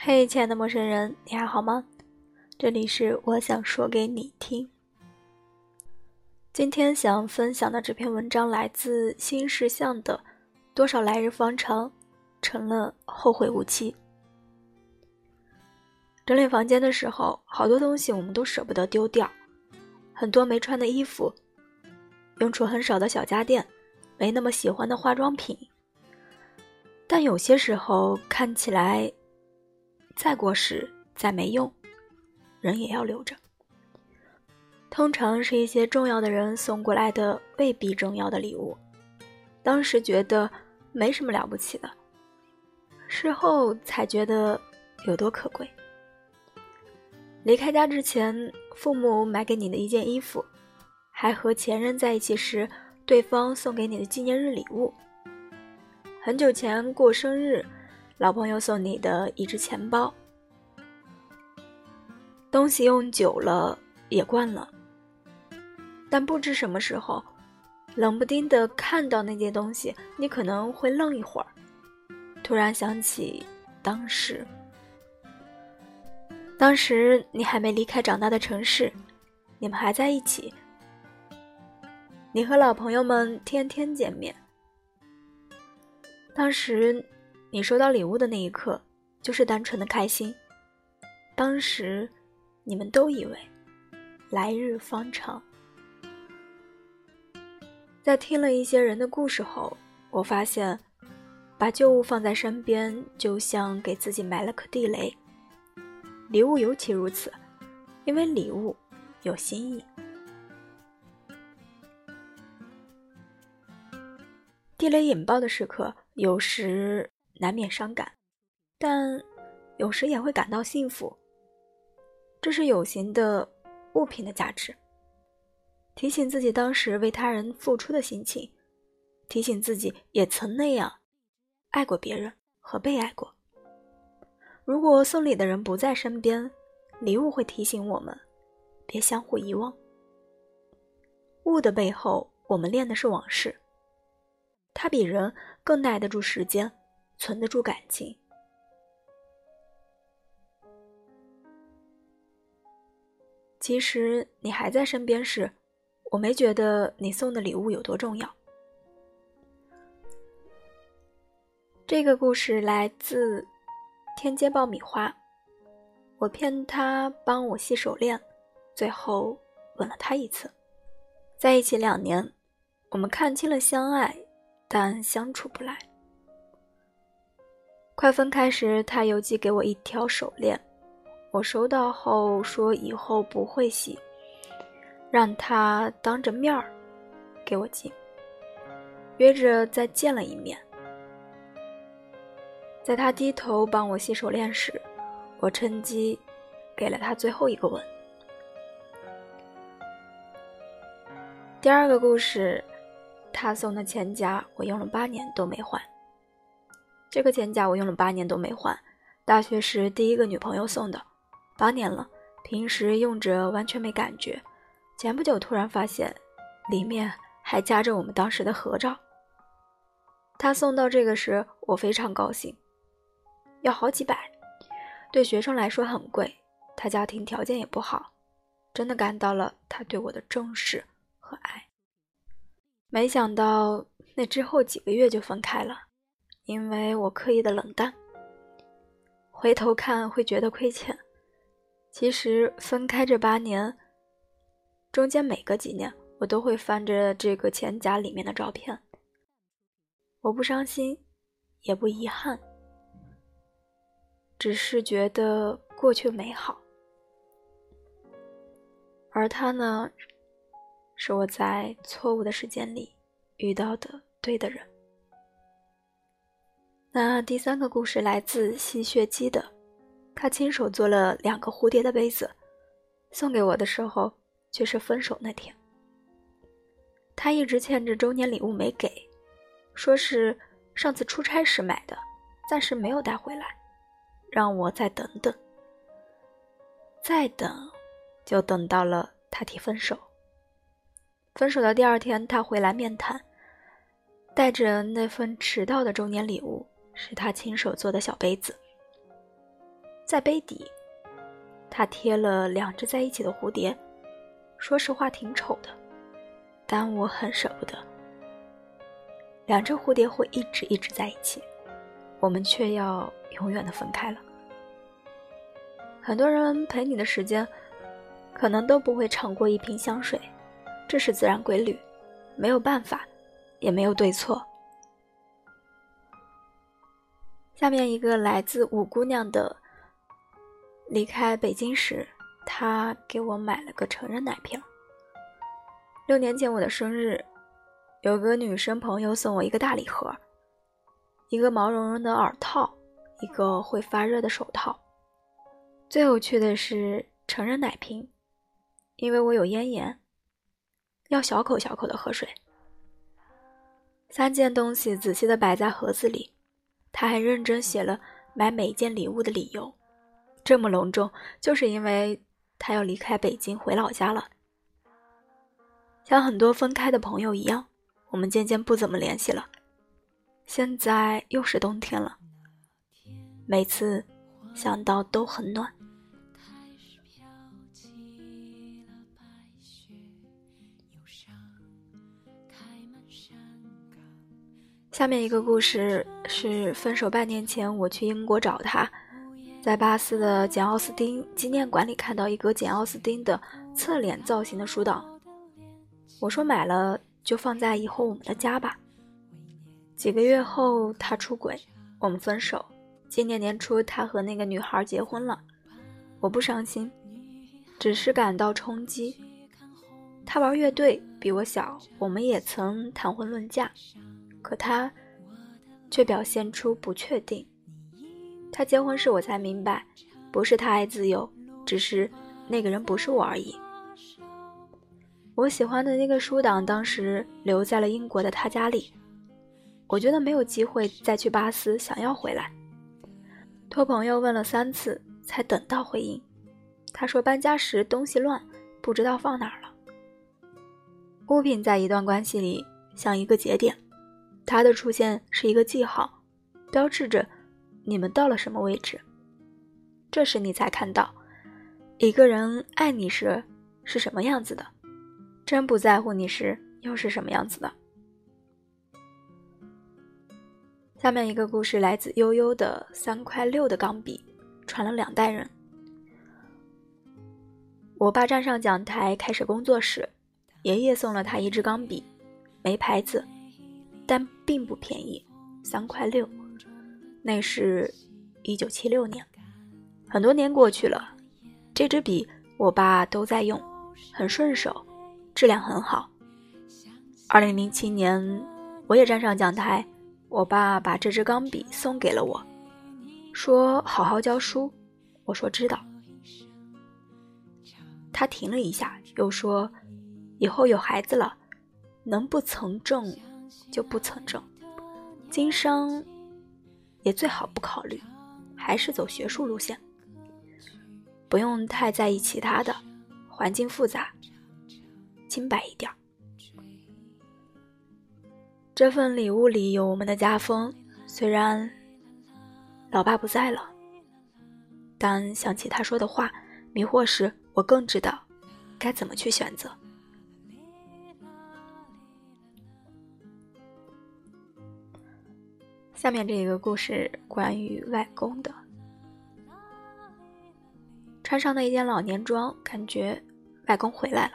嘿，亲爱的陌生人，你还好吗？这里是我想说给你听。今天想分享的这篇文章来自新事项的“多少来日方长，成了后会无期”。整理房间的时候，好多东西我们都舍不得丢掉，很多没穿的衣服，用处很少的小家电，没那么喜欢的化妆品。但有些时候看起来。再过时，再没用，人也要留着。通常是一些重要的人送过来的未必重要的礼物，当时觉得没什么了不起的，事后才觉得有多可贵。离开家之前，父母买给你的一件衣服，还和前任在一起时，对方送给你的纪念日礼物。很久前过生日。老朋友送你的一只钱包，东西用久了也惯了，但不知什么时候，冷不丁的看到那件东西，你可能会愣一会儿，突然想起当时，当时你还没离开长大的城市，你们还在一起，你和老朋友们天天见面，当时。你收到礼物的那一刻，就是单纯的开心。当时，你们都以为来日方长。在听了一些人的故事后，我发现，把旧物放在身边，就像给自己埋了颗地雷。礼物尤其如此，因为礼物有心意。地雷引爆的时刻，有时。难免伤感，但有时也会感到幸福。这是有形的物品的价值，提醒自己当时为他人付出的心情，提醒自己也曾那样爱过别人和被爱过。如果送礼的人不在身边，礼物会提醒我们别相互遗忘。物的背后，我们练的是往事，它比人更耐得住时间。存得住感情。其实你还在身边时，我没觉得你送的礼物有多重要。这个故事来自天街爆米花。我骗他帮我系手链，最后吻了他一次。在一起两年，我们看清了相爱，但相处不来。快分开时，他邮寄给我一条手链，我收到后说以后不会洗，让他当着面儿给我寄，约着再见了一面。在他低头帮我系手链时，我趁机给了他最后一个吻。第二个故事，他送的钱夹我用了八年都没换。这个钱夹我用了八年都没换，大学时第一个女朋友送的，八年了，平时用着完全没感觉。前不久突然发现，里面还夹着我们当时的合照。他送到这个时，我非常高兴，要好几百，对学生来说很贵。他家庭条件也不好，真的感到了他对我的重视和爱。没想到那之后几个月就分开了。因为我刻意的冷淡，回头看会觉得亏欠。其实分开这八年，中间每隔几年，我都会翻着这个钱夹里面的照片。我不伤心，也不遗憾，只是觉得过去美好。而他呢，是我在错误的时间里遇到的对的人。那第三个故事来自吸血姬的，他亲手做了两个蝴蝶的杯子，送给我的时候却是分手那天。他一直欠着周年礼物没给，说是上次出差时买的，暂时没有带回来，让我再等等。再等，就等到了他提分手。分手的第二天，他回来面谈，带着那份迟到的周年礼物。是他亲手做的小杯子，在杯底，他贴了两只在一起的蝴蝶，说实话挺丑的，但我很舍不得。两只蝴蝶会一直一直在一起，我们却要永远的分开了。很多人陪你的时间，可能都不会长过一瓶香水，这是自然规律，没有办法，也没有对错。下面一个来自五姑娘的，离开北京时，她给我买了个成人奶瓶。六年前我的生日，有个女生朋友送我一个大礼盒，一个毛茸茸的耳套，一个会发热的手套。最有趣的是成人奶瓶，因为我有咽炎，要小口小口的喝水。三件东西仔细的摆在盒子里。他还认真写了买每件礼物的理由，这么隆重，就是因为他要离开北京回老家了。像很多分开的朋友一样，我们渐渐不怎么联系了。现在又是冬天了，每次想到都很暖。下面一个故事是分手半年前，我去英国找他，在巴斯的简·奥斯汀纪念馆里看到一个简·奥斯汀的侧脸造型的书档。我说买了就放在以后我们的家吧。几个月后他出轨，我们分手。今年年初他和那个女孩结婚了，我不伤心，只是感到冲击。他玩乐队，比我小，我们也曾谈婚论嫁。可他却表现出不确定。他结婚时，我才明白，不是他爱自由，只是那个人不是我而已。我喜欢的那个书档当时留在了英国的他家里，我觉得没有机会再去巴斯，想要回来。托朋友问了三次，才等到回应。他说搬家时东西乱，不知道放哪儿了。物品在一段关系里像一个节点。他的出现是一个记号，标志着你们到了什么位置。这时你才看到，一个人爱你时是什么样子的，真不在乎你时又是什么样子的。下面一个故事来自悠悠的三块六的钢笔，传了两代人。我爸站上讲台开始工作时，爷爷送了他一支钢笔，没牌子。但并不便宜，三块六。那是一九七六年，很多年过去了，这支笔我爸都在用，很顺手，质量很好。二零零七年，我也站上讲台，我爸把这支钢笔送给了我，说好好教书。我说知道。他停了一下，又说以后有孩子了，能不从政？就不曾挣，经商也最好不考虑，还是走学术路线，不用太在意其他的，环境复杂，清白一点。这份礼物里有我们的家风，虽然老爸不在了，但想起他说的话，迷惑时我更知道该怎么去选择。下面这个故事关于外公的。穿上那一件老年装，感觉外公回来了。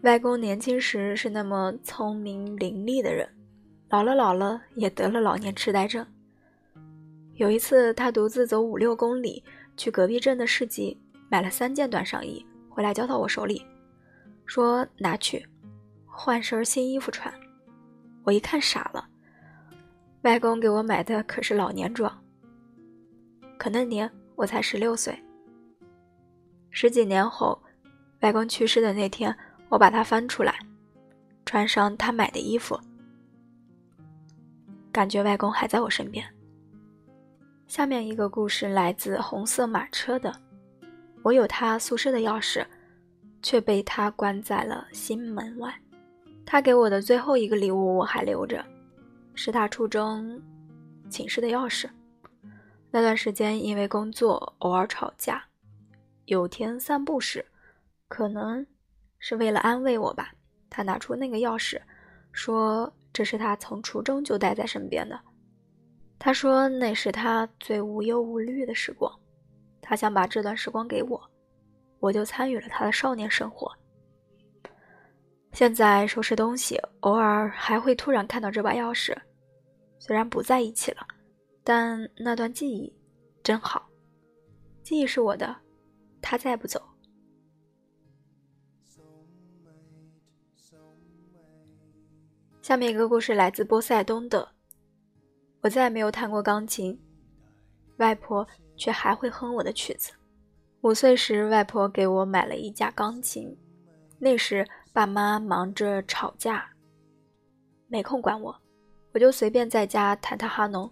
外公年轻时是那么聪明伶俐的人，老了老了也得了老年痴呆症。有一次，他独自走五六公里去隔壁镇的市集，买了三件短上衣回来交到我手里，说拿去换身新衣服穿。我一看傻了。外公给我买的可是老年装，可那年我才十六岁。十几年后，外公去世的那天，我把它翻出来，穿上他买的衣服，感觉外公还在我身边。下面一个故事来自红色马车的，我有他宿舍的钥匙，却被他关在了心门外。他给我的最后一个礼物，我还留着。是他初中寝室的钥匙，那段时间因为工作偶尔吵架，有天散步时，可能是为了安慰我吧，他拿出那个钥匙，说这是他从初中就带在身边的。他说那是他最无忧无虑的时光，他想把这段时光给我，我就参与了他的少年生活。现在收拾东西，偶尔还会突然看到这把钥匙，虽然不在一起了。但那段记忆真好，记忆是我的，他再不走。下面一个故事来自波塞冬的。我再也没有弹过钢琴，外婆却还会哼我的曲子。五岁时，外婆给我买了一架钢琴，那时爸妈忙着吵架，没空管我，我就随便在家弹弹哈农。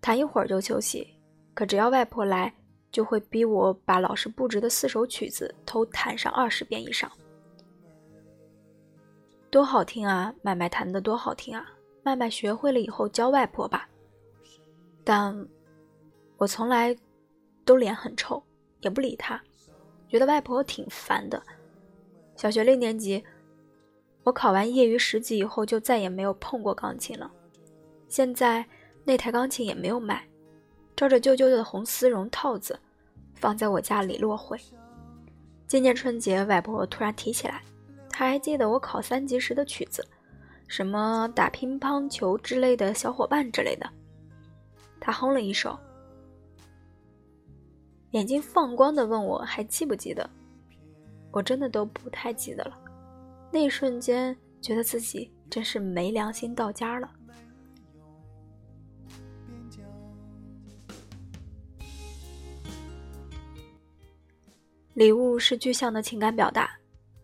弹一会儿就休息，可只要外婆来，就会逼我把老师布置的四首曲子都弹上二十遍以上。多好听啊！麦麦弹的多好听啊！麦麦学会了以后教外婆吧。但，我从来都脸很臭，也不理他，觉得外婆挺烦的。小学六年级，我考完业余十级以后就再也没有碰过钢琴了。现在。那台钢琴也没有买，照着旧旧的红丝绒套子，放在我家里落灰。今年春节，外婆突然提起来，她还记得我考三级时的曲子，什么打乒乓球之类的小伙伴之类的。她哼了一首，眼睛放光的问我还记不记得？我真的都不太记得了。那一瞬间，觉得自己真是没良心到家了。礼物是具象的情感表达，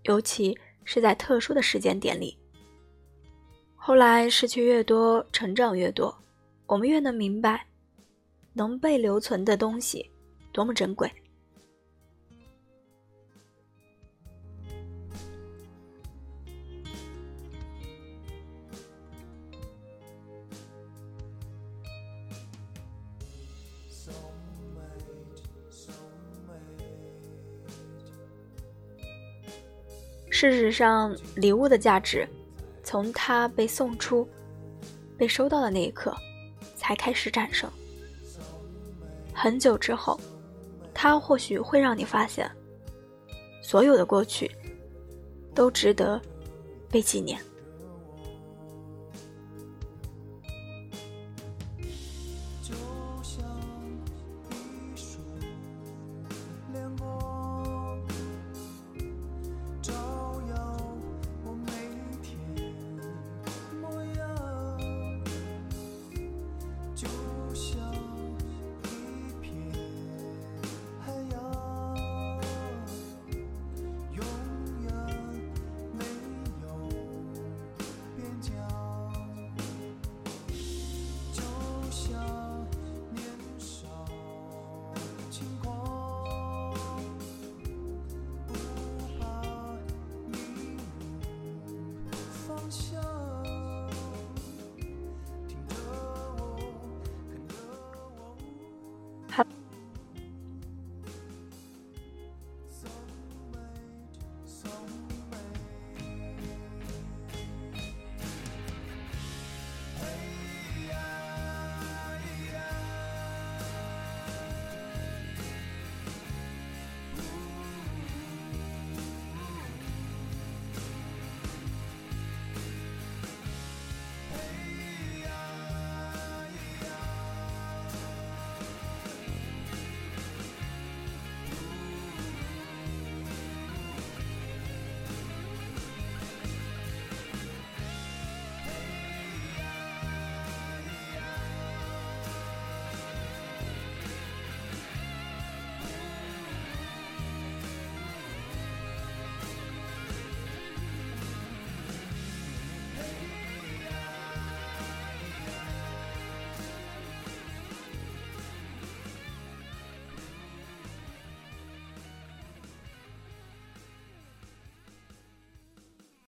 尤其是在特殊的时间点里。后来失去越多，成长越多，我们越能明白，能被留存的东西多么珍贵。事实上，礼物的价值，从它被送出、被收到的那一刻，才开始产生。很久之后，它或许会让你发现，所有的过去，都值得被纪念。don't you?